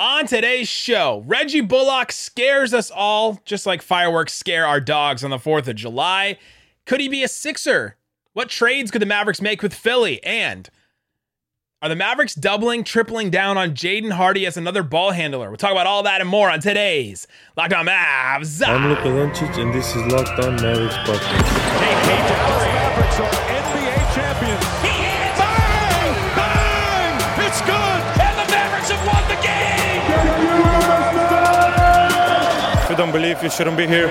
On today's show, Reggie Bullock scares us all, just like fireworks scare our dogs on the 4th of July. Could he be a Sixer? What trades could the Mavericks make with Philly? And are the Mavericks doubling, tripling down on Jaden Hardy as another ball handler? We'll talk about all that and more on today's Locked On Mavs. I'm Luka Doncic, and this is Locked On Mavericks podcast. Don't believe, you shouldn't be here.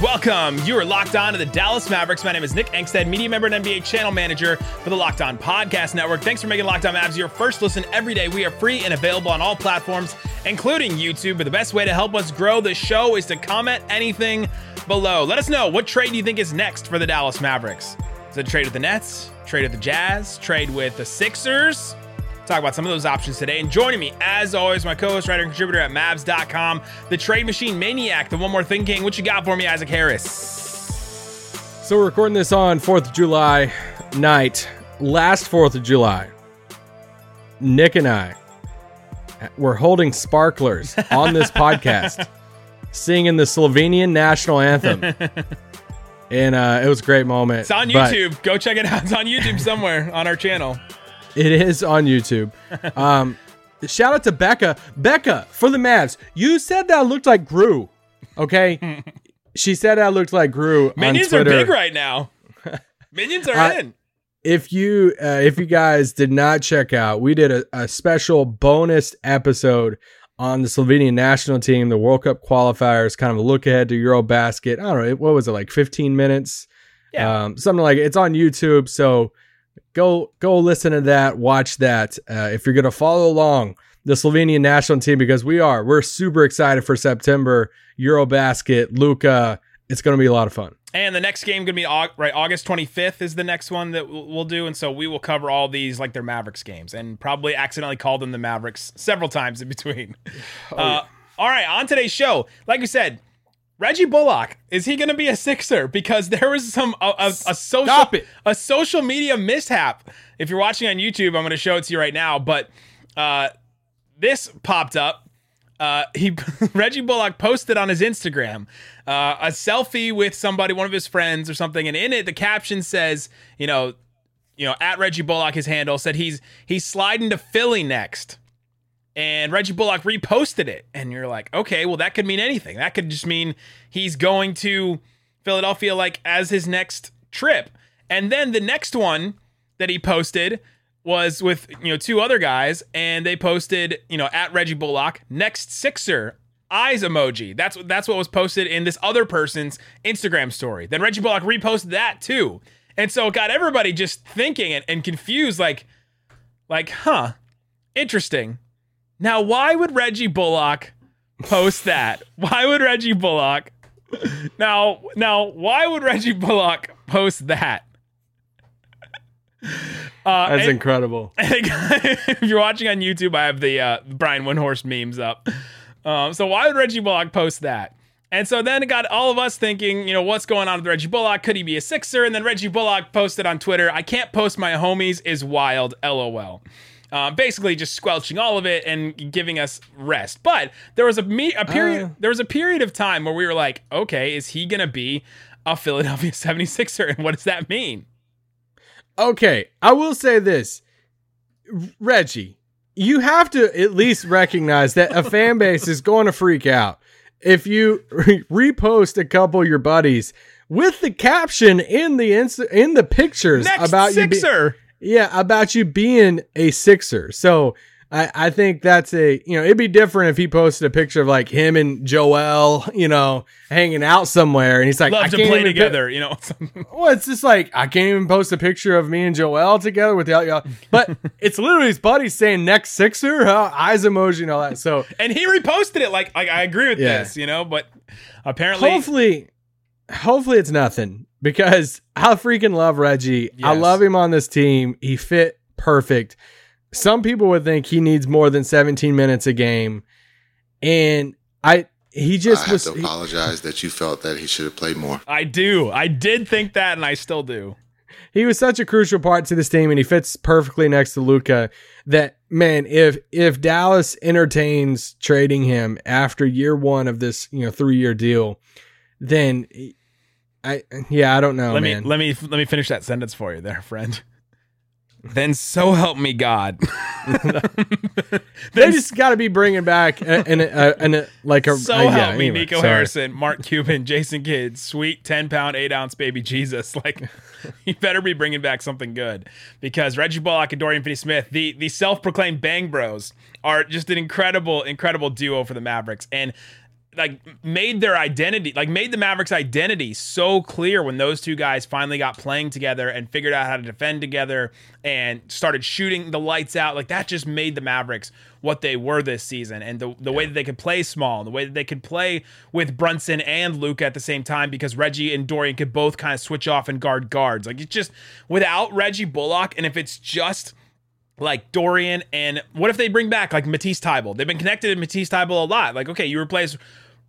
Welcome. You are locked on to the Dallas Mavericks. My name is Nick Angstadt, media member and NBA channel manager for the Locked On Podcast Network. Thanks for making Locked On Mavs your first listen every day. We are free and available on all platforms, including YouTube. But the best way to help us grow the show is to comment anything below. Let us know what trade you think is next for the Dallas Mavericks. A trade with the Nets? Trade with the Jazz? Trade with the Sixers? talk about some of those options today. And joining me, as always, my co-host, writer, and contributor at Mavs.com, the trade machine maniac, the one more thing king. What you got for me, Isaac Harris? So we're recording this on 4th of July night. Last 4th of July, Nick and I were holding sparklers on this podcast, singing the Slovenian national anthem. And uh, it was a great moment. It's on YouTube. Go check it out. It's on YouTube somewhere on our channel. It is on YouTube. Um, shout out to Becca. Becca, for the Mavs, you said that looked like Gru. Okay? she said that looked like Gru. Minions on are big right now. Minions are Uh, in. if you uh, if you guys did not check out, we did a, a special bonus episode on the Slovenian national team, the World Cup qualifiers, kind of a look ahead to Eurobasket. I don't know, what was it like 15 minutes? Yeah. Um, something like it's on YouTube, so go go listen to that, watch that. Uh, if you're gonna follow along the Slovenian national team, because we are, we're super excited for September Eurobasket, Luka. It's gonna be a lot of fun. And the next game going to be right August 25th is the next one that we'll do, and so we will cover all these like they're Mavericks games, and probably accidentally call them the Mavericks several times in between. Oh, uh, all right, on today's show, like we said, Reggie Bullock is he going to be a Sixer? Because there was some a, a, a social a social media mishap. If you're watching on YouTube, I'm going to show it to you right now, but uh, this popped up uh, he Reggie Bullock posted on his Instagram uh, a selfie with somebody, one of his friends or something, and in it the caption says, you know, you know, at Reggie Bullock, his handle said he's he's sliding to Philly next, and Reggie Bullock reposted it, and you're like, okay, well that could mean anything. That could just mean he's going to Philadelphia like as his next trip, and then the next one that he posted was with you know two other guys and they posted you know at Reggie Bullock next Sixer eyes emoji. That's that's what was posted in this other person's Instagram story. Then Reggie Bullock reposted that too. And so it got everybody just thinking and, and confused like like huh interesting. Now why would Reggie Bullock post that? Why would Reggie Bullock now now why would Reggie Bullock post that uh, That's and- incredible. if you're watching on YouTube, I have the uh, Brian Windhorst memes up. Um, so why would Reggie Bullock post that? And so then it got all of us thinking, you know, what's going on with Reggie Bullock? Could he be a Sixer? And then Reggie Bullock posted on Twitter, I can't post my homies is wild, lol. Uh, basically just squelching all of it and giving us rest. But there was a, me- a period Uh. there was a period of time where we were like, okay, is he going to be a Philadelphia 76er? And what does that mean? Okay, I will say this, Reggie, you have to at least recognize that a fan base is going to freak out if you re- repost a couple of your buddies with the caption in the inst- in the pictures Next about you. be- Sixer. yeah, about you being a Sixer. So I, I think that's a you know it'd be different if he posted a picture of like him and Joel, you know, hanging out somewhere, and he's like, I Love to can't play even pi- together, you know. well, it's just like I can't even post a picture of me and Joel together without y'all. But it's literally his buddies saying next Sixer, uh, eyes emoji and all that. So and he reposted it like, like I agree with Yeah. this, you know, but apparently hopefully, hopefully it's nothing because I freaking love Reggie. I love him on this team. He fit perfect. Some people would think he needs more than 17 minutes a game, and I he I just have was. to he- apologize that you felt that he should have played more. I do. I did think that, and I still do. he was such a crucial part to this team and he fits perfectly next to Luka that man if if Dallas entertains trading him after year 1 of this, you know, 3-year deal, then I yeah, I don't know, let man. me let me let me finish that sentence for you, there, friend. Then so help me God. they just got to be bringing back and and like a so uh, yeah, help me, anyway, Nico sorry. Harrison, Mark Cuban, Jason Kidd, sweet ten pound, eight ounce baby Jesus. Like, you better be bringing back something good because Reggie Bullock and Dorian Finney-Smith, the the self proclaimed Bang Bros, are just an incredible, incredible duo for the Mavericks and. Like made their identity, like made the Mavericks' identity so clear when those two guys finally got playing together and figured out how to defend together and started shooting the lights out. Like that just made the Mavericks what they were this season and the, the way that they could play small, the way that they could play with Brunson and Luka at the same time because Reggie and Dorian could both kind of switch off and guard guards. Like it's just without Reggie Bullock, and if it's just like Dorian and what if they bring back like Matisse Thybulle? They've been connected to Matisse Thybulle a lot. Like, okay, you replace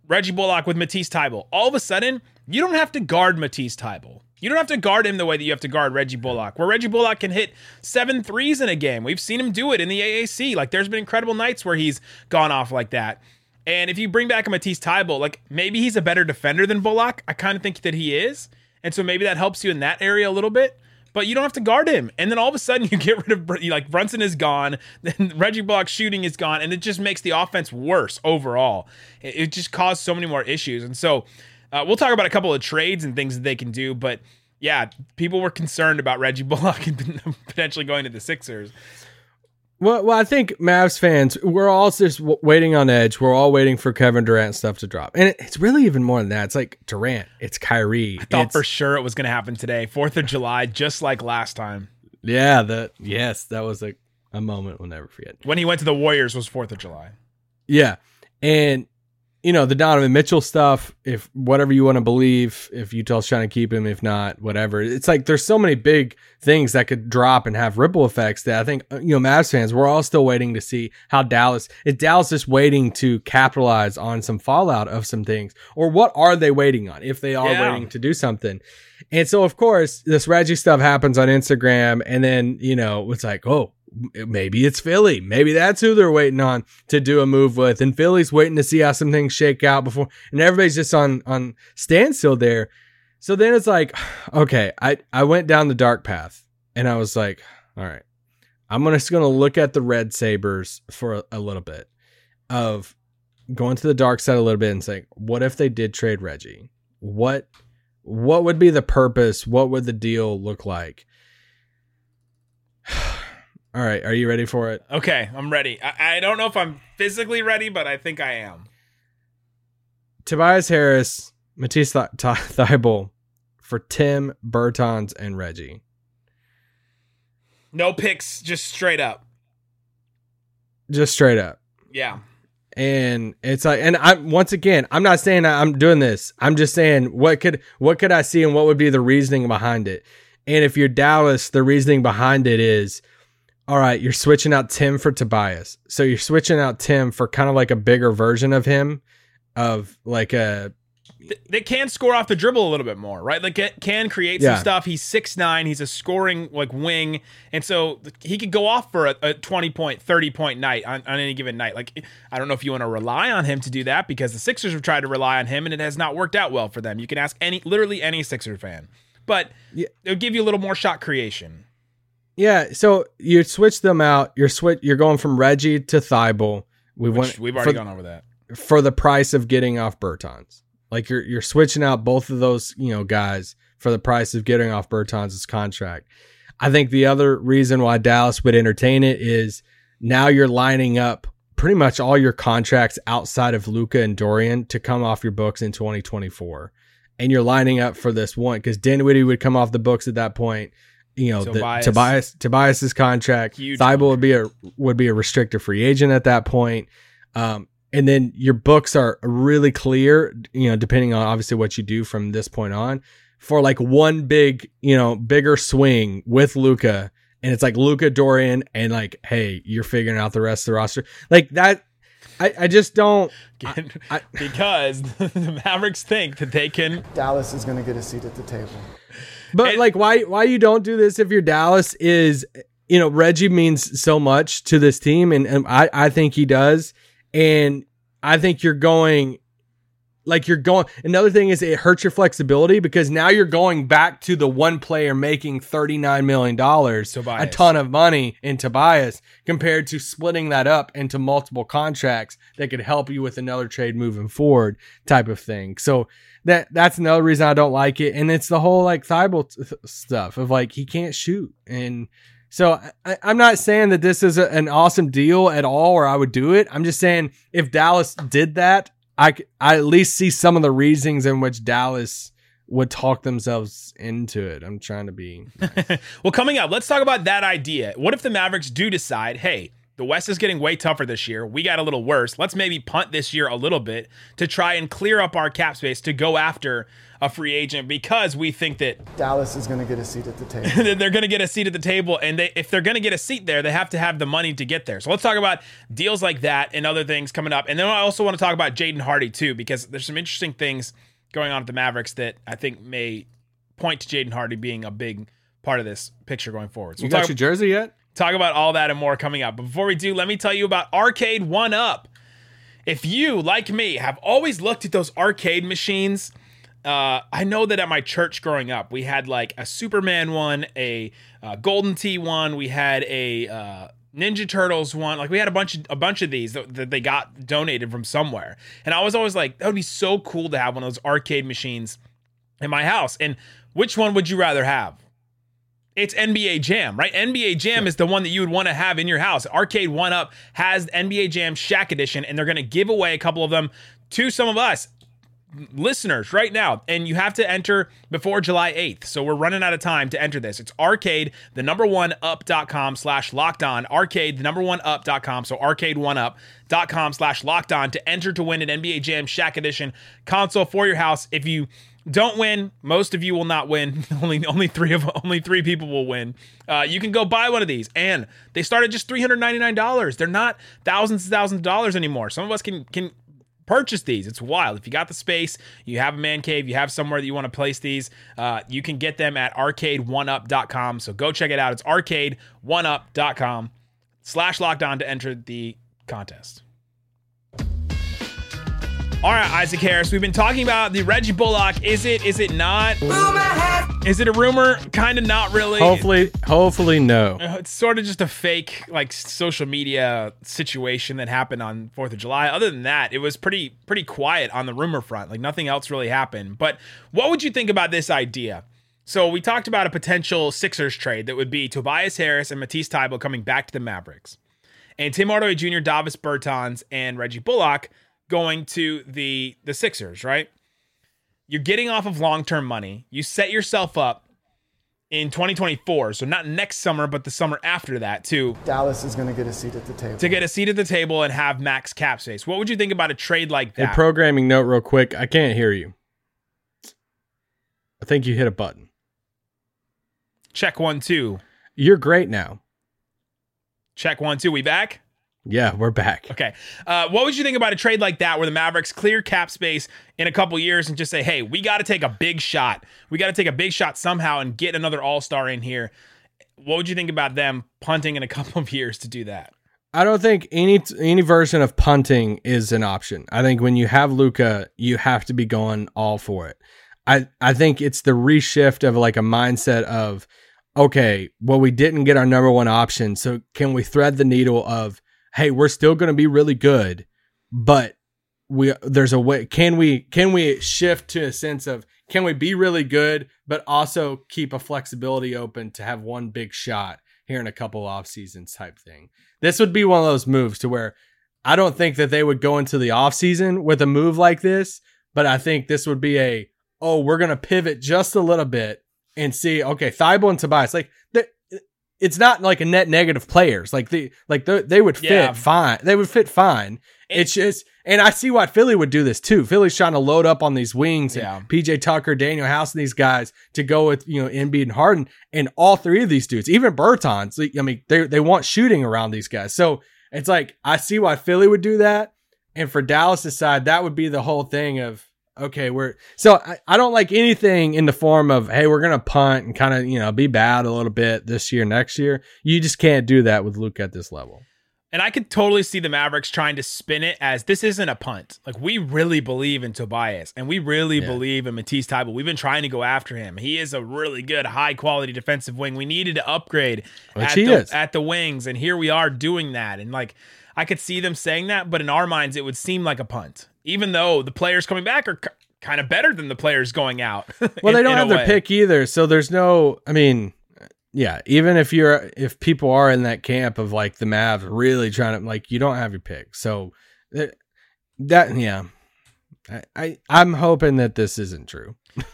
Reggie Bullock with Matisse Thybulle. All of a sudden, you don't have to guard Matisse Thybulle. You don't have to guard him the way that you have to guard Reggie Bullock, where Reggie Bullock can hit seven threes in a game. We've seen him do it in the AAC. Like, there's been incredible nights where he's gone off like that. And if you bring back a Matisse Thybulle, like maybe he's a better defender than Bullock. I kind of think that he is. And so maybe that helps you in that area a little bit. But you don't have to guard him. And then all of a sudden you get rid of like Brunson is gone, then Reggie Bullock's shooting is gone, and it just makes the offense worse overall. It, it just caused so many more issues. And so uh, we'll talk about a couple of trades and things that they can do. But yeah, people were concerned about Reggie Bullock and potentially going to the Sixers. Well, well, I think Mavs fans, we're all just waiting on edge. We're all waiting for Kevin Durant stuff to drop. And it, it's really even more than that. It's like Durant, it's Kyrie. I thought for sure it was going to happen today, 4th of July, just like last time. Yeah, that yes, that was a, a moment we'll never forget. When he went to the Warriors was 4th of July. Yeah. And you know, the Donovan Mitchell stuff, if whatever you want to believe, if Utah's trying to keep him, if not, whatever. It's like there's so many big things that could drop and have ripple effects that I think uh, you know, Mavs fans, we're all still waiting to see how Dallas is Dallas just waiting to capitalize on some fallout of some things. Or what are they waiting on if they are Yeah. waiting to do something? And so of course, this Reggie stuff happens on Instagram and then, you know, it's like, oh, maybe it's Philly. Maybe that's who they're waiting on to do a move with. And Philly's waiting to see how some things shake out before and everybody's just on on standstill there. So then it's like, okay, I I went down the dark path and I was like, all right. I'm just gonna look at the red sabers for a, a little bit of going to the dark side a little bit and saying, what if they did trade Reggie? What what would be the purpose? What would the deal look like? All right, are you ready for it? Okay, I'm ready. I, I don't know if I'm physically ready, but I think I am. Tobias Harris, Matisse Th- Th- Thybulle for Tim, Bertans, and Reggie. No picks, just straight up. Just straight up. Yeah. And it's like, and I'm once again, I'm not saying I'm doing this. I'm just saying what could what could I see and what would be the reasoning behind it. And if you're Dallas, the reasoning behind it is, all right, you're switching out Tim for Tobias. So you're switching out Tim for kind of like a bigger version of him, of like a They can score off the dribble a little bit more, right? Like it can create Yeah. some stuff. He's six nine. He's a scoring like wing, and so he could go off for a, a twenty point, thirty point night on, on any given night. Like I don't know if you want to rely on him to do that because the Sixers have tried to rely on him and it has not worked out well for them. You can ask any, literally any Sixer fan, but Yeah. it'll give you a little more shot creation. Yeah, so you switch them out. You're switch. You're going from Reggie to Thybulle. We Which went. we've already for, gone over that. for the price of getting off Bertans. Like you're you're switching out both of those you know guys for the price of getting off Bertans' contract. I think the other reason why Dallas would entertain it is now you're lining up pretty much all your contracts outside of Luka and Dorian to come off your books in 2024, and you're lining up for this one because Dinwiddie would come off the books at that point. You know, Tobias. the, Tobias Tobias's contract, Huge Thybulle would be a would be a restricted free agent at that point. Um, and then your books are really clear, you know, depending on obviously what you do from this point on for like one big, you know, bigger swing with Luka. And it's like Luka Dorian and like, hey, you're figuring out the rest of the roster. Like that I, I just don't. Again, I- because the Mavericks think that they can. Dallas is going to get a seat at the table. But And- like, why why you don't do this if you're Dallas is you know Reggie means so much to this team, and, and I I think he does, and I think you're going. Like you're going. Another thing is it hurts your flexibility because now you're going back to the one player making thirty nine million dollars, a ton of money in Tobias, compared to splitting that up into multiple contracts that could help you with another trade moving forward, type of thing. So that that's another reason I don't like it, and it's the whole like Thybulle th- stuff of like he can't shoot, and so I, I'm not saying that this is a, an awesome deal at all, or I would do it. I'm just saying if Dallas did that, I I at least see some of the reasons in which Dallas would talk themselves into it. I'm trying to be Well, coming up, let's talk about that idea. What if the Mavericks do decide, hey, the West is getting way tougher this year. We got a little worse. Let's maybe punt this year a little bit to try and clear up our cap space to go after a free agent because we think that Dallas is going to get a seat at the table. they're going to get a seat at the table and they if they're going to get a seat there they have to have the money to get there so let's talk about deals like that and other things coming up and then i also want to talk about jaden hardy too because there's some interesting things going on at the mavericks that i think may point to jaden hardy being a big part of this picture going forward so You we'll got talk, your jersey yet? Talk about all that and more coming up but before we do let me tell you about arcade one up if you like me have always looked at those arcade machines uh, I know that at my church growing up, we had like a Superman one, a uh, Golden Tee one, we had a uh, Ninja Turtles one. Like we had a bunch of a bunch of these that, that they got donated from somewhere, and I was always like, that would be so cool to have one of those arcade machines in my house. And which one would you rather have? It's NBA Jam, right? NBA Jam is the one that you would want to have in your house. Arcade One Up has NBA Jam Shaq Edition, and they're going to give away a couple of them to some of us listeners right now. And you have to enter before july 8th so we're running out of time to enter this. It's arcade the number one up.com slash locked on. Arcade the number one up.com so arcade one up.com slash locked on to enter to win an nba jam Shaq edition console for your house. If you don't win most of you will not win only only three of only three people will win uh, you can go buy one of these and they start at just $399 they're not thousands and thousands of dollars anymore some of us can can purchase these. It's wild. If you got the space, you have a man cave, you have somewhere that you want to place these, uh, you can get them at arcade1up.com. So go check it out. It's arcade1up.com slash locked on to enter the contest. All right, Isaac Harris. We've been talking about the Reggie Bullock. Is it? Is it not? Is it a rumor? Kind of not really. Hopefully, hopefully no. Uh, It's sort of just a fake like social media situation that happened on 4th of July. Other than that, it was pretty pretty quiet on the rumor front. Like nothing else really happened. But what would you think about this idea? So we talked about a potential Sixers trade that would be Tobias Harris and Matisse Thybulle coming back to the Mavericks. And Tim Hardaway Jr., Davis Bertans, and Reggie Bullock going to the the Sixers, right? You're getting off of long-term money. You set yourself up in 2024, so not next summer, but the summer after that, too. Dallas is going to get a seat at the table. to get a seat at the table and have max cap space. What would you think about a trade like that? A programming note, real quick. I can't hear you. I think you hit a button. Check one, two. You're great now. Check one, two. We back? Yeah, we're back. Okay. Uh, what would you think about a trade like that where the Mavericks clear cap space in a couple years and just say, hey, we got to take a big shot. We got to take a big shot somehow and get another all star in here. What would you think about them punting in a couple of years to do that? I don't think any any version of punting is an option. I think when you have Luka, you have to be going all for it. I I think it's the reshift of like a mindset of okay, well we didn't get our number one option, so can we thread the needle of hey, we're still going to be really good, but we there's a way can we can we shift to a sense of can we be really good but also keep a flexibility open to have one big shot here in a couple off seasons type thing. This would be one of those moves to where I don't think that they would go into the off season with a move like this, but I think this would be a oh, we're going to pivot just a little bit and see okay, Thybulle and Tobias like they- it's not like a net negative players. Like the like the, they would fit Yeah. fine. They would fit fine. It's just and I see why Philly would do this too. Philly's trying to load up on these wings and PJ Tucker, Danuel House, and these guys to go with you know Embiid and Harden, and all three of these dudes, even Bertans. I mean, they they want shooting around these guys. So it's like I see why Philly would do that, And for Dallas' side, that would be the whole thing of okay, we're so I, I don't like anything in the form of hey, we're gonna punt and kind of you know be bad a little bit this year, next year. You just can't do that with Luke at this level. And I could totally see the Mavericks trying to spin it as this isn't a punt. Like we really believe in Tobias and we really Yeah. believe in Matisse Thybulle. We've been trying to go after him. He is a really good, high quality defensive wing. We needed to upgrade at the, at the wings, and here we are doing that. And like I could see them saying that, but in our minds, it would seem like a punt, even though the players coming back are k- kind of better than the players going out. Well, in- they don't have their way. pick either, so there's no. I mean, yeah, even if you're if people are in that camp of like the Mavs really trying to like you don't have your pick, so that, that yeah, I, I I'm hoping that this isn't true.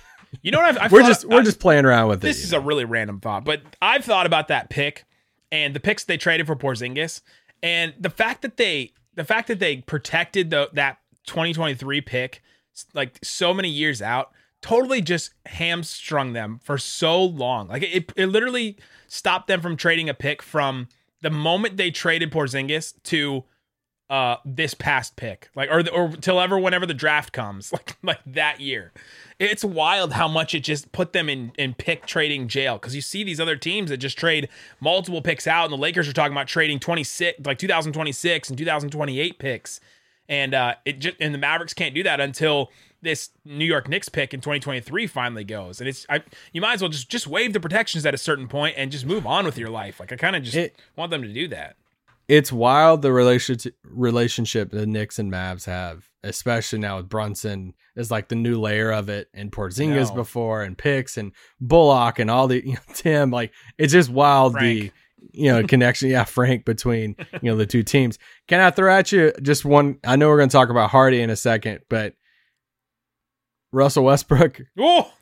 You know what? I've, I've we're thought- just we're I- just playing around with this it. is a really random thought, but I've thought about that pick and the picks they traded for Porzingis, and the fact that they the fact that they protected the that 2023 pick like so many years out totally just hamstrung them for so long. Like it, it literally stopped them from trading a pick from the moment they traded Porzingis to uh this past pick. Like or or till ever whenever the draft comes like like that year. It's wild how much it just put them in in pick trading jail. Because you see these other teams that just trade multiple picks out and the lakers are talking about trading 26 like 2026 and 2028 picks. And uh it just and the mavericks can't do that until this new york knicks pick in 2023 finally goes and it's I, you might as well just just waive the protections at a certain point and just move on with your life like i kind of just It- want them to do that it's wild the relationship relationship the Knicks and Mavs have, especially now with Brunson is like the new layer of it, and Porzingis No. before, and Picks and Bullock and all the you know, Tim. Like it's just wild the you know connection. Yeah, Frank between you know the two teams. Can I throw at you just one? I know we're going to talk about Hardy in a second, but Russell Westbrook. oh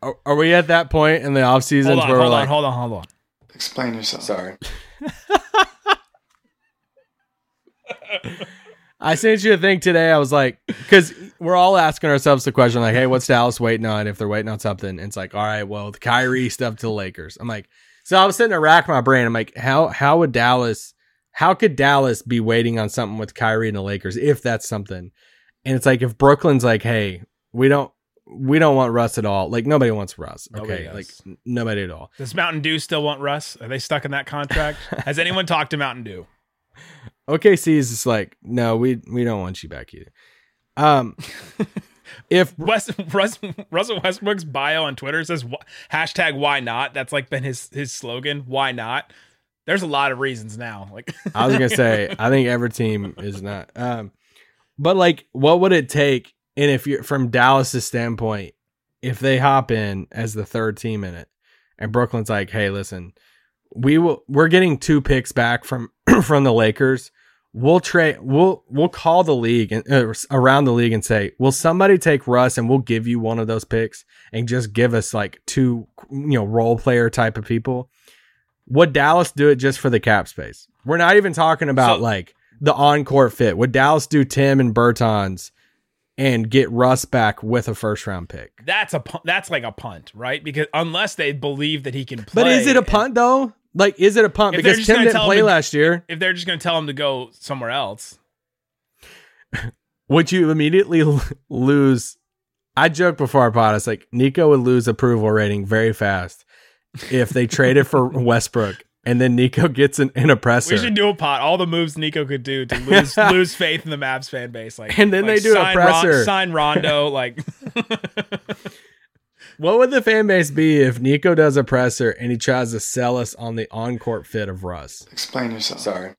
Are, are we at that point in the off seasons where hold we're on like, hold on hold on Explain yourself. Sorry. I sent you a thing today. I was like, because we're all asking ourselves the question, like, hey, what's Dallas waiting on if they're waiting on something? And it's like, all right, well, the Kyrie stuff to the Lakers. I'm like, so I was sitting there racking my brain. I'm like, how how would Dallas, how could Dallas be waiting on something with Kyrie and the Lakers if that's something? And it's like if Brooklyn's like, hey, we don't we don't want Russ at all. Like nobody wants Russ. Nobody Okay, does. like nobody at all. Does Mountain Dew still want Russ? Are they stuck in that contract? Has anyone talked to Mountain Dew? OKC is just like, no, we we don't want you back either. Um, if West, Russ, Russell Westbrook's bio on Twitter says hashtag Why not? That's like been his his slogan. Why not? There's a lot of reasons now. Like I was gonna say, I think every team is not. Um, but like, what would it take? And if you're from Dallas's standpoint, if they hop in as the third team in it, and Brooklyn's like, hey, listen, we will, we're getting two picks back from from the Lakers. We'll trade. We'll we'll call the league and uh, around the league and say, will somebody take Russ and we'll give you one of those picks and just give us like two, you know, role player type of people. Would Dallas do it just for the cap space? We're not even talking about So- like the on-court fit. Would Dallas do Tim and Bertans and get Russ back with a first round pick? that's a that's like a punt, right? Because unless they believe that he can play. But is it a and- punt though? Like, is it a punt? Because Tim didn't play to- last year. If they're just going to tell him to go somewhere else, Would you immediately lose? I joked before our pod. It's like Nico would lose approval rating very fast if they traded for Westbrook and then Nico gets an, an oppressor. we should do a pot. All the moves Nico could do to lose lose faith in the Mavs fan base, like And then like they do a sign Ron- presser. sign Rondo, like What would the fan base be if Nico does a presser and he tries to sell us on the on-court fit of Russ? Explain yourself. Sorry.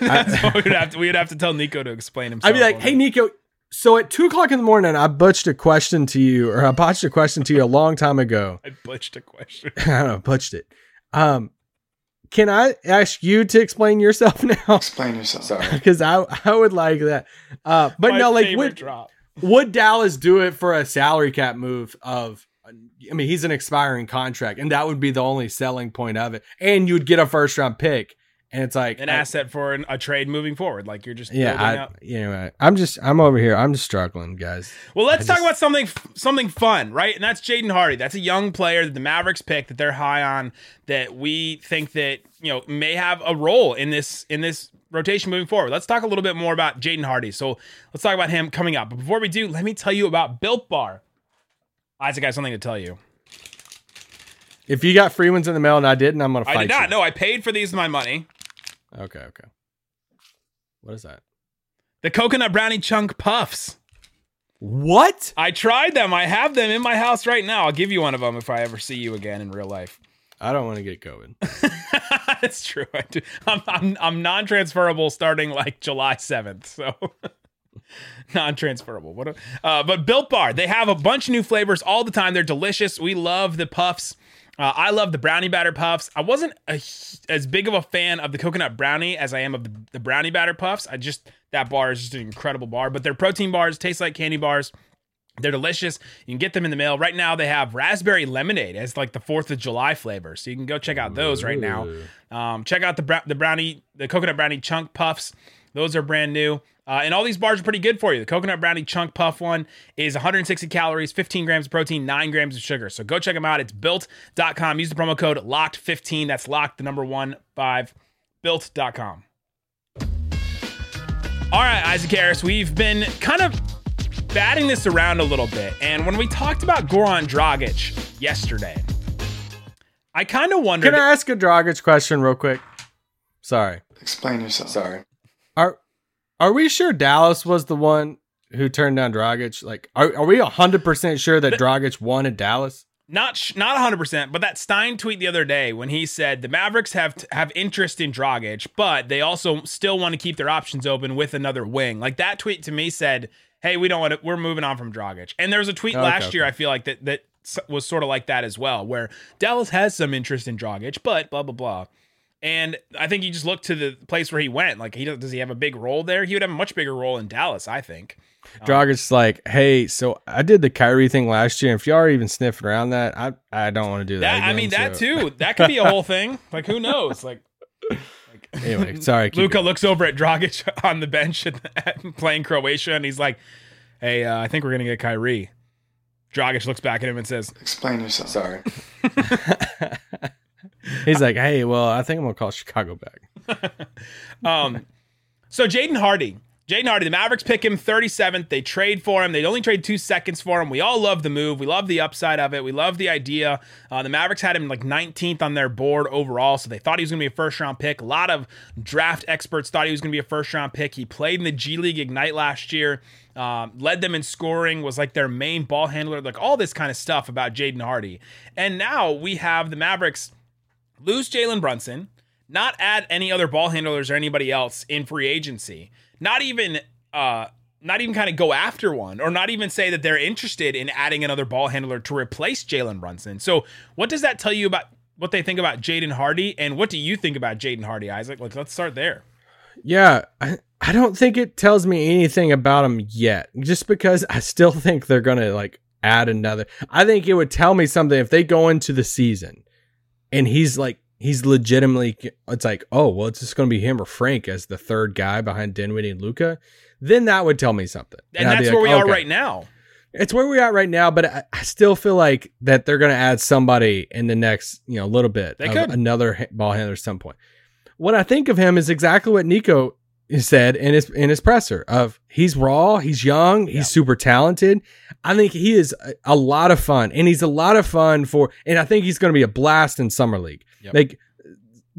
that's what we'd have to we'd have to tell Nico to explain himself. I'd be like, "Hey, Nico." So at two o'clock in the morning, I butched a question to you, or I botched a question to you a long time ago. I butched a question. I don't know, butched it. Um, can I ask you to explain yourself now? Explain yourself. Sorry. Because I I would like that. Uh, but My no, like would drop. would Dallas do it for a salary cap move of? I mean, he's an expiring contract, and that would be the only selling point of it. And you'd get a first round pick and it's like An I- asset for an, a trade moving forward. Like you're just Yeah, I, up. you know, I'm just I'm over here. I'm just struggling, guys. Well, let's I talk just- about something something fun, right? And that's Jaden Hardy. That's a young player that the Mavericks picked that they're high on that we think that, you know, may have a role in this in this rotation moving forward. Let's talk a little bit more about Jaden Hardy. So, let's talk about him coming up. But before we do, let me tell you about Built Bar. Isaac has something to tell you. If you got free ones in the mail and I didn't, I'm gonna fight I did not. you. No, I paid for these with my money. Okay, okay. What is that? The coconut brownie chunk puffs. What? I tried them. I have them in my house right now. I'll give you one of them if I ever see you again in real life. I don't want to get COVID. That's true. I do. I'm, I'm, I'm non-transferable starting like July 7th. So non-transferable. What? A, uh, but Built Bar, they have a bunch of new flavors all the time. They're delicious. We love the puffs. Uh, I love the brownie batter puffs. I wasn't a, as big of a fan of the coconut brownie as I am of the, the brownie batter puffs. I just that bar is just an incredible bar. But their protein bars taste like candy bars. They're delicious. You can get them in the mail. Right now, they have raspberry lemonade as like the 4th of July flavor. So you can go check out those right now. Um, check out the, the brownie, the coconut brownie chunk puffs. Those are brand new. Uh, and all these bars are pretty good for you. The coconut brownie chunk puff one is 160 calories, 15 grams of protein, 9 grams of sugar. So go check them out. It's built.com. Use the promo code LOCKED15. That's locked, the number one, five, built.com. All right, Isaac Harris, we've been kind of batting this around a little bit. And when we talked about Goran Dragic yesterday, I kind of wondered. Can I ask a Dragic question real quick? Sorry. Explain yourself. Sorry. Are are we sure Dallas was the one who turned down Dragic? Like, are, are we hundred percent sure that Dragic wanted Dallas? not sh- not 100%, but that Stein tweet the other day when he said the Mavericks have have interest in Dragic, but they also still want to keep their options open with another wing. Like that tweet to me said, "Hey, we don't want to we're moving on from Dragic." And there was a tweet Okay, last year. I feel like that that was sort of like that as well, where Dallas has some interest in Dragic, but blah blah blah. And I think you just look to the place where he went. Like he does, does he have a big role there? He would have a much bigger role in Dallas, I think. Dragic's like, hey, so I did the Kyrie thing last year. If y'all are even sniffing around that, I I don't want to do that. That I again, mean that too. That could be a whole thing. Like who knows? Like Anyway, sorry. keep Luka looks over at Dragic on the bench at, at playing Croatia, and he's like, "Hey, uh, I think we're gonna get Kyrie." Dragic looks back at him and says, Explain yourself. Sorry. He's like, hey, well, I think I'm gonna call Chicago back. Um, so Jaden Hardy, Jaden Hardy, the Mavericks pick him 37th. They trade for him. They only trade two seconds for him. We all love the move. We love the upside of it. We love the idea. Uh, the Mavericks had him like 19th on their board overall, so they thought he was going to be a first round pick. A lot of draft experts thought he was going to be a first round pick. He played in the G League Ignite last year. Um, led them in scoring, was like their main ball handler, like all this kind of stuff about Jaden Hardy. And now we have the Mavericks lose Jalen Brunson, not add any other ball handlers or anybody else in free agency, not even uh not even kind of go after one or not even say that they're interested in adding another ball handler to replace Jalen Brunson. So what does that tell you about what they think about Jaden Hardy and what do you think about Jaden Hardy, Isaac? Like let's start there. Yeah, I, I don't think it tells me anything about him yet. Just because I still think they're gonna like add another. I think it would tell me something if they go into the season and he's like he's legitimately it's like oh well it's just gonna be him or Frank as the third guy behind Dinwiddie and Luka. Then that would tell me something. And, I'd that's like, where we are right now. It's where we're at right now, but I, I still feel like that they're going to add somebody in the next, you know, little bit. They could. another ball handler at some point. What I think of him is exactly what Nico said in his in his presser of he's raw, he's young, he's super talented. I think he is a, a lot of fun, and he's a lot of fun for. And I think he's going to be a blast in summer league. Yep. Like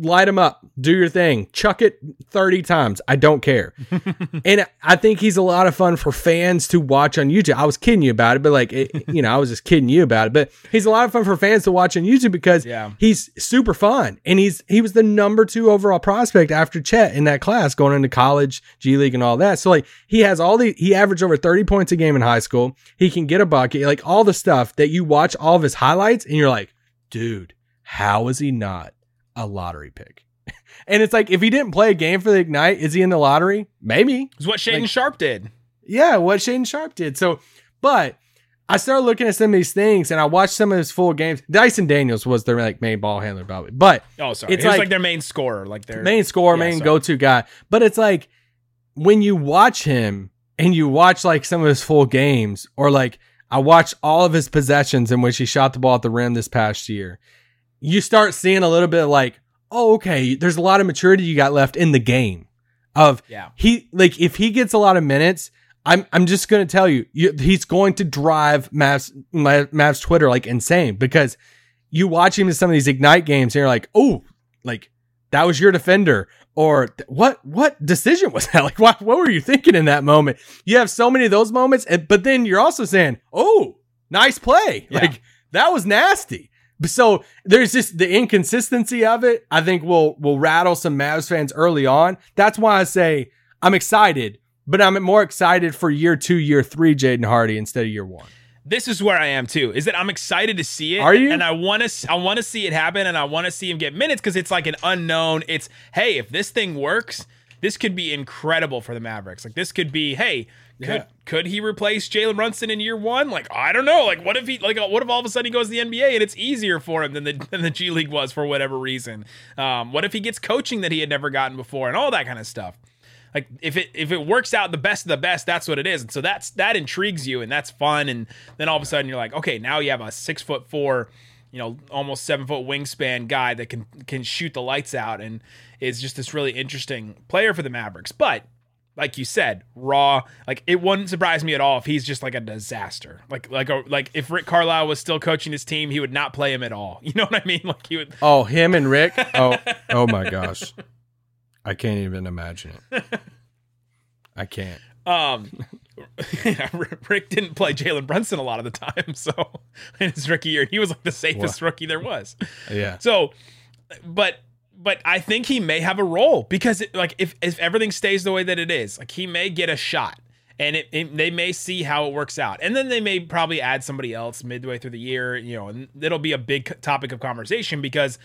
light him up, do your thing, chuck it 30 times. I don't care. and I think he's a lot of fun for fans to watch on YouTube. I was kidding you about it, but like, it, you know, I was just kidding you about it. But he's a lot of fun for fans to watch on YouTube because Yeah. he's super fun. And he's he was the number two overall prospect after Chet in that class going into college, G League, and all that. So like, he has all the he averaged over 30 points a game in high school. He can get a bucket, like all the stuff that you watch all of his highlights, and you're like, dude, how is he not a lottery pick? And it's like if he didn't play a game for the Ignite, is he in the lottery? Maybe. It's what Shaedon Like- Sharp did. Yeah, what Shaedon Sharpe did. So, but I started looking at some of these things and I watched some of his full games. Dyson Daniels was their like main ball handler probably. But Oh, sorry. It's like, like- their main scorer, like their main scorer, Yeah, main go-to guy. But it's like when you watch him and you watch like some of his full games, or like I watched all of his possessions in which he shot the ball at the rim this past year, you start seeing a little bit of like, oh, okay, there's a lot of maturity you got left in the game. Of Yeah. he like if he gets a lot of minutes, I'm I'm just gonna tell you, you he's going to drive Mavs Ma- Mavs Twitter like insane because you watch him in some of these ignite games and you're like, oh, like that was your defender or what what decision was that like what, what were you thinking in that moment you have so many of those moments and, but then you're also saying oh nice play Yeah. like that was nasty so there's just the inconsistency of it i think will will rattle some mavs fans early on that's why i say i'm excited but i'm more excited for year two year three jaden hardy instead of year one this is where I am too. Is that I'm excited to see it. Are you? And I want to I want to see it happen and I want to see him get minutes cuz it's like an unknown. It's hey, if this thing works, this could be incredible for the Mavericks. Like this could be, hey, Yeah. could he replace Jalen Brunson in year 1? Like I don't know. Like what if he like what if all of a sudden he goes to the NBA and it's easier for him than the than the G League was for whatever reason? Um what if he gets coaching that he had never gotten before and all that kind of stuff? like if it if it works out the best of the best that's what it is and so that's that intrigues you and that's fun and then all of a sudden you're like okay now you have a six foot four you know almost seven foot wingspan guy that can can shoot the lights out and is just this really interesting player for the mavericks but like you said raw. Like it wouldn't surprise me at all if he's just like a disaster. Like like a like if rick carlisle was still coaching his team he would not play him at all. You know what i mean? Like he would oh him and rick? Oh oh my gosh. I can't even imagine it. I can't. Um, Rick didn't play Jalen Brunson a lot of the time, so in his rookie year, he was like the safest rookie there was. yeah. So, but but I think he may have a role because it, like if if everything stays the way that it is, like he may get a shot. And it, it, they may see how it works out, and then they may probably add somebody else midway through the year. You know, and it'll be a big topic of conversation because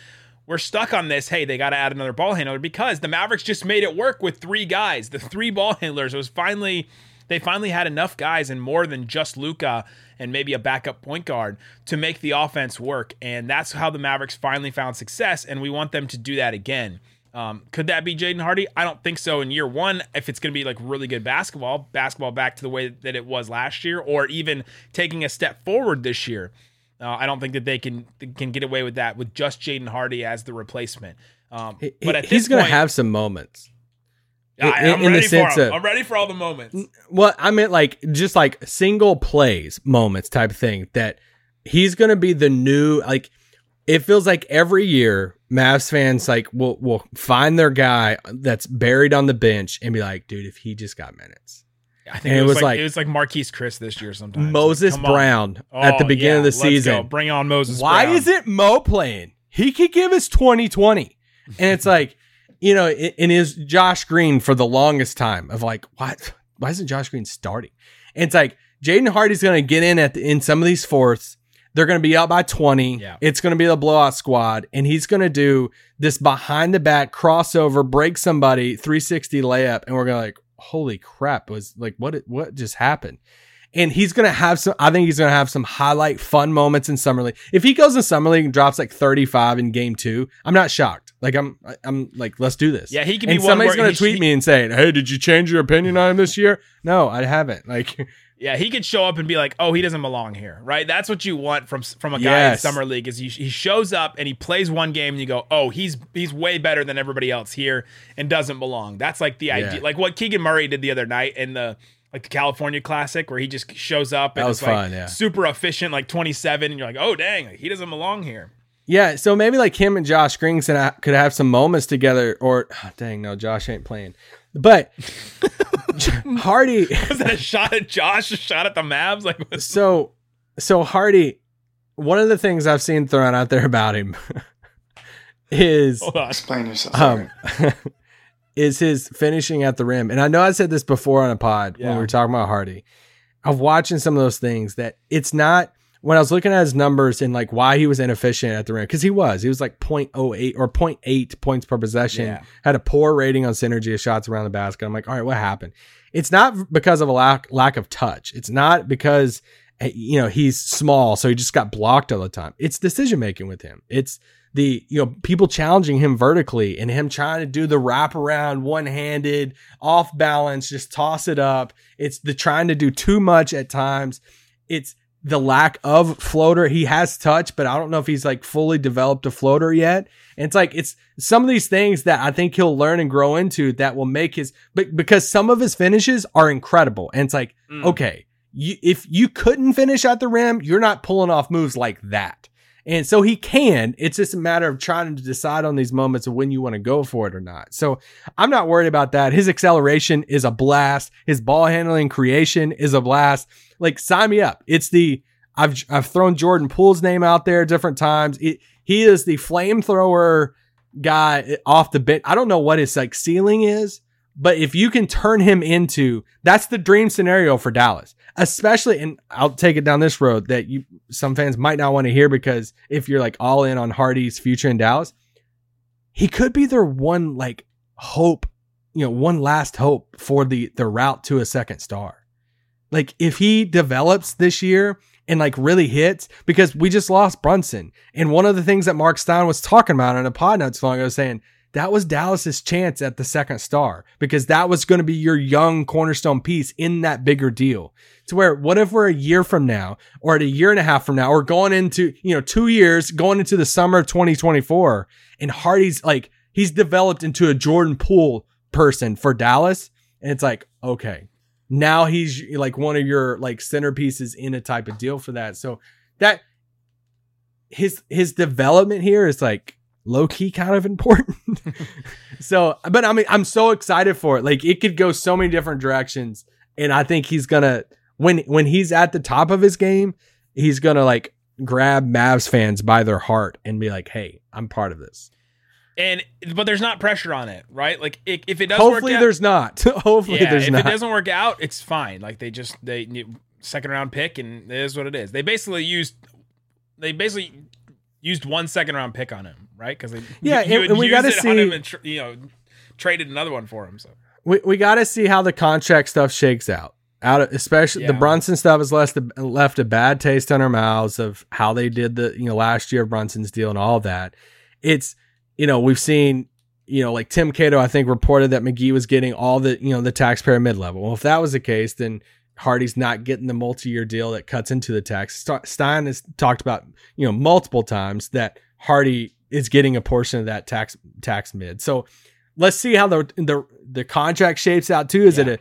we're stuck on this. Hey, they got to add another ball handler because the Mavericks just made it work with three guys. The three ball handlers it was finally they finally had enough guys and more than just Luka and maybe a backup point guard to make the offense work. And that's how the Mavericks finally found success. And we want them to do that again. Um, could that be Jaden Hardy? I don't think so in year one. If it's going to be like really good basketball, basketball back to the way that it was last year, or even taking a step forward this year. Uh, I don't think that they can can get away with that with just Jaden Hardy as the replacement. Um, but at he's gonna have some moments I, in- am in the ready for sense them. of- I'm ready for all the moments. Well, I meant like just like single plays moments type of thing that he's going to be the new like it feels like every year Mavs fans like will will find their guy that's buried on the bench and be like, dude, if he just got minutes. I think And it was, like, like- it was like Marquese Chriss this year. Sometimes Moses Come on. Brown at the Oh, beginning yeah, of the let's season. go. Bring on Moses. Why Brown. is it Mo playing? He could give us 2020. And it's like, you know, it is Josh Green for the longest time of like, what? Why isn't Josh Green starting? And it's like, Jaden Hardy's going to get in at the, in some of these fourths. They're going to be up by 20. Yeah. It's going to be the blowout squad. And he's going to do this behind the back crossover, break somebody, 360 layup. And we're going to like, holy crap, was like, what, what just happened? And he's gonna have some. I think he's gonna have some highlight fun moments in summer league. If he goes in summer league and drops like thirty five in game two, I'm not shocked. Like I'm, I'm like, let's do this. Yeah, he can And be somebody's gonna tweet he- me and say, "Hey, did you change your opinion on him this year?" No, I haven't. Like, Yeah, he could show up and be like, "Oh, he doesn't belong here." Right? That's what you want from from a guy Yes. in summer league is he, he shows up and he plays one game and you go, "Oh, he's he's way better than everybody else here and doesn't belong." That's like the idea. Like what Keegan Murray did the other night in the like the California Classic where he just shows up and That is was like fun, yeah. super efficient, like 27 and you're like, "Oh, dang, like, he doesn't belong here." yeah. So maybe like him and Josh Grings and I could have some moments together. Or oh, dang, no, Josh ain't playing. But Hardy. Was that a shot at Josh? A shot at the Mavs? Like, was, So, so Hardy. One of the things I've seen thrown out there about him is hold on. Explain yourself. Um, is his finishing at the rim. And I know I said this before on a pod when we were talking about Hardy, of watching some of those things that it's not when I was looking at his numbers and like why he was inefficient at the rim because he was he was like 0.08 or 0.8 points per possession Yeah. had a poor rating on synergy of shots around the basket. I'm like, all right, what happened? It's not because of a lack lack of touch. It's not because Eh, you know, he's small, so he just got blocked all the time. It's decision making with him. It's the you know people challenging him vertically and him trying to do the wraparound one handed off balance just toss it up. It's the trying to do too much at times. It's the lack of floater. He has touch but i don't know if he's like fully developed a floater yet. And it's like it's some of these things that i think he'll learn and grow into that will make his but because some of his finishes are incredible. And it's like mm. okay you, if you couldn't finish at the rim you're not pulling off moves like that and so he can. It's just a matter of trying to decide on these moments of when you want to go for it or not. So I'm not worried about that. His acceleration is a blast. His ball handling creation is a blast. Like sign me up. It's the I've I've thrown Jordan Poole's name out there different times. It, he is the flamethrower guy off the bench. I don't know what his like ceiling is, but if you can turn him into that's the dream scenario for Dallas. Especially and I'll take it down this road that you some fans might not want to hear because if you're like all in on Hardy's future in Dallas, he could be their one like hope, you know, one last hope for the the route to a second star. Like if he develops this year and like really hits, because we just lost Brunson. And one of the things that Mark Stein was talking about on a pod not too long ago saying that was Dallas's chance at the second star because that was going to be your young cornerstone piece in that bigger deal. To where what if we're a year from now or at a year and a half from now or going into, you know, two years going into the summer of 2024 and Hardy's like, he's developed into a Jordan Poole person for Dallas. And it's like, okay, now he's like one of your like centerpieces in a type of deal for that. So that his his development here is like low key kind of important. so, but I mean, I'm so excited for it. Like it could go so many different directions, and I think he's gonna when when he's at the top of his game, he's gonna like grab Mavs fans by their heart and be like, "Hey, I'm part of this." And but there's not pressure on it, right? Like if, if it does Hopefully, work out, Hopefully there's not. Hopefully, yeah, there's if not. it doesn't work out, it's fine. Like they just they second round pick, and it is what it is. They basically used they basically used one second round pick on him, right? Because Yeah, you, you and- we gotta see- him and tr- you know traded another one for him. So we we got to see how the contract stuff shakes out. Out of, especially the Brunson stuff has left a, left a bad taste in our mouths of how they did the you know last year of Brunson's deal and all that. It's you know we've seen you know like Tim Cato I think reported that McGee was getting all the you know the taxpayer mid level. Well, if that was the case, then Hardy's not getting the multi year deal that cuts into the tax. Stein has talked about you know multiple times that Hardy is getting a portion of that tax tax mid. So let's see how the the the contract shapes out too. Is it a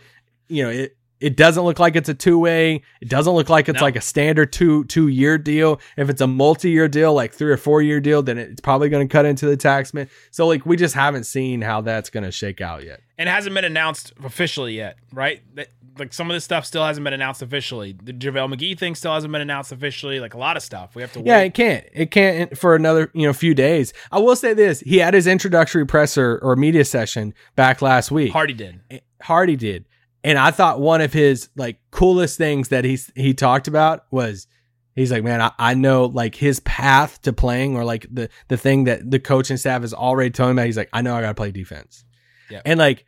you know it it doesn't look like it's a two way. It doesn't look like it's No. like a standard two two year deal. If it's a multi year deal, like three or four year deal, then it's probably going to cut into the tax mid. So like we just haven't seen how that's going to shake out yet. and it hasn't been announced officially yet, right? That, like some of this stuff still hasn't been announced officially. The JaVale McGee thing still hasn't been announced officially. Like a lot of stuff, we have to Yeah, wait. it can't. It can't for another you know few days. I will say this: he had his introductory presser or media session back last week. Hardy did. Hardy did. And I thought one of his like coolest things that he's he talked about was he's like, man, I, I know like his path to playing or like the the thing that the coaching staff is already telling him about. He's like, I know I gotta play defense. Yeah. And like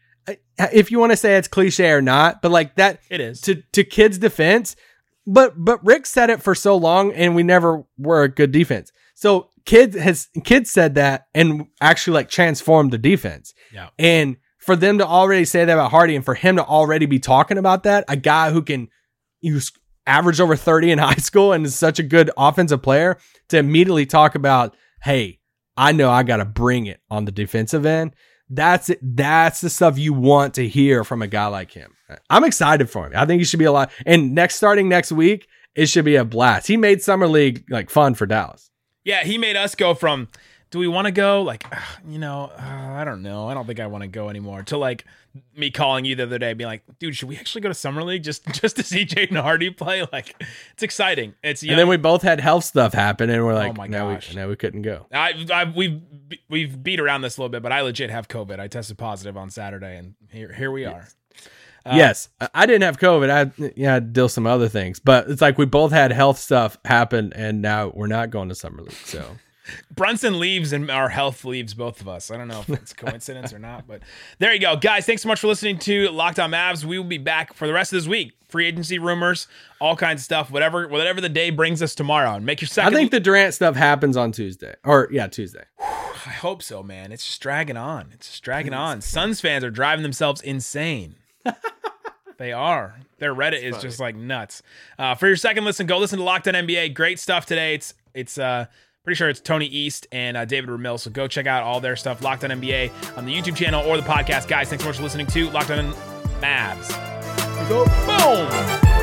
if you want to say it's cliche or not, but like that It is. to to Kidd's defense. But but Rick said it for so long, and we never were a good defense. So Kidd's has kids said that and actually like transformed the defense. Yeah. And for them to already say that about Hardy, and for him to already be talking about that, a guy who can use average over thirty in high school and is such a good offensive player, to immediately talk about, hey, I know I got to bring it on the defensive end. That's it. That's the stuff you want to hear from a guy like him. I'm excited for him. I think he should be a lot. And next, starting next week, it should be a blast. He made summer league like fun for Dallas. Yeah, he made us go from do we want to go like uh, you know uh, I don't know I don't think I want to go anymore to like me calling you the other day being like dude should we actually go to summer league just just to see Jaden Hardy play like it's exciting it's young. And then we both had health stuff happen, and we're like, Oh my no, gosh. we, no, we couldn't go. I, I we've we've beat around this a little bit but I legit have COVID I tested positive on Saturday and here here we are yes, I- I didn't have COVID. I yeah, I deal some other things, but it's like we both had health stuff happen, and now we're not going to summer league. So Brunson leaves and our health leaves both of us. I don't know if it's coincidence or not, but there you go. Guys, thanks so much for listening to Locked On Mavs. We will be back for the rest of this week. Free agency rumors, all kinds of stuff, whatever whatever the day brings us tomorrow. And make your second I think the Durant stuff happens on Tuesday. Or yeah, Tuesday. I hope so, man. It's just dragging on. It's just dragging on. Suns fans are driving themselves insane. they are. Their Reddit is just like nuts. Uh, for your second listen, go listen to Locked On NBA. Great stuff today. It's it's uh pretty sure it's Tony East and uh, David Ramil. So go check out all their stuff. Locked On NBA on the YouTube channel or the podcast. Guys, thanks so much for listening to Locked On Mavs. Go boom.